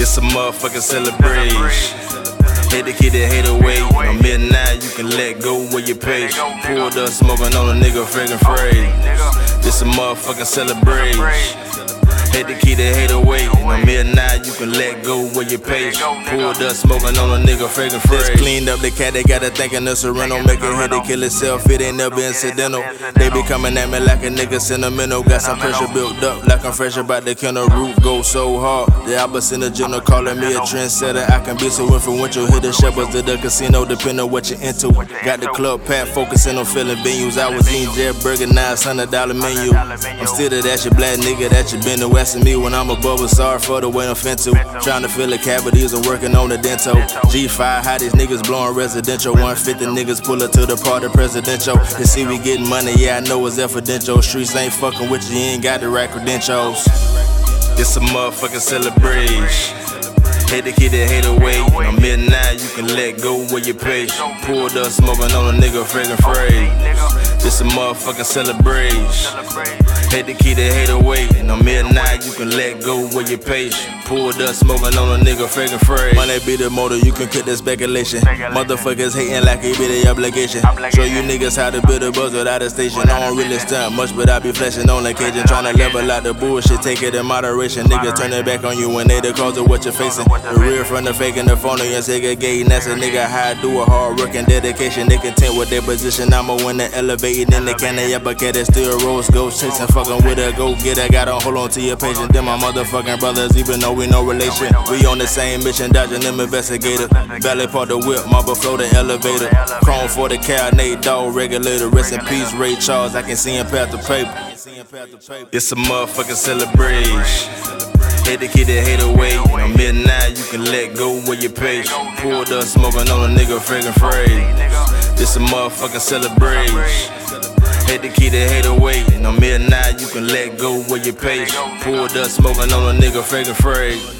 This a motherfucking celebration. Hate to keep the hate away. I'm here you can let go when you pay. Pulled up smoking on a nigga friggin' free. This a motherfucking celebration. Hate to keep the hate away. I'm here you can let go when you pay. Pulled up smoking on a nigga friggin' fresh. Cleaned up the cat, they got a thinking the Sereno. Make it hit to kill itself, it ain't never incidental. They be coming at me like a nigga sentimental. Got some pressure built up, like I'm fresh about the kennel. Roof go so hard. The opposite of general calling me a trendsetter. I can be so influential. Hit the shepherds to the casino, depending on what you're into. Got the club packed, focusing on filling venues. I was eating Jet Burger, now it's $100 menu. I'm still that shit black nigga that you been to asking me when I'm above. Sorry for the way I'm fintu. Trying to fill the cavities and working on the dental. G5, how these niggas blowing residential. 150 niggas pull up to the party presidential. You see we getting money, yeah, I know it's evidential. Streets ain't fucking with you, you ain't got the right credentials. This a motherfucking celebration. Hate to keep that hate away. I'm here now, you can let go when you pay. Pulled up smoking on a nigga friggin' free. This a motherfucking celebration. Hate to keep the hate away. I'm here now, you can let go when your pay. Pulled up smoking on a nigga friggin' free. Money be the motor, you can cut the speculation. Motherfuckers hating like it be the obligation. Show you niggas how to build a buzz without a station. I don't really stunt much, but I be flashing on occasion. Trying to level out the bullshit, take it in moderation. Niggas turn it back on you when they the cause of what you're facing. The real from the fake and the phony and segregating. That's a nigga how I do a hard work and dedication. They content with their position. I'ma win the elevating in the cannon. Yeah, but get it still rose, ghost chasing, fucking with a go getter. Gotta hold on to your patience. Then my motherfucking brothers, even though we no relation. We on the same mission, dodging them investigator. Valley part the whip, marble flow the elevator. Chrome for the cow, Nate Dogg regulator. Rest in peace, Ray Charles. I can see him past the paper. It's a motherfucking celebration. To the hate away. I'm now, you can let go when you pay. Pulled up smoking on a nigga friggin' free. This a motherfucking celebration. Hate to keep the hate away. I'm here now, you can let go when you pay. Pulled up smoking on a nigga friggin' free.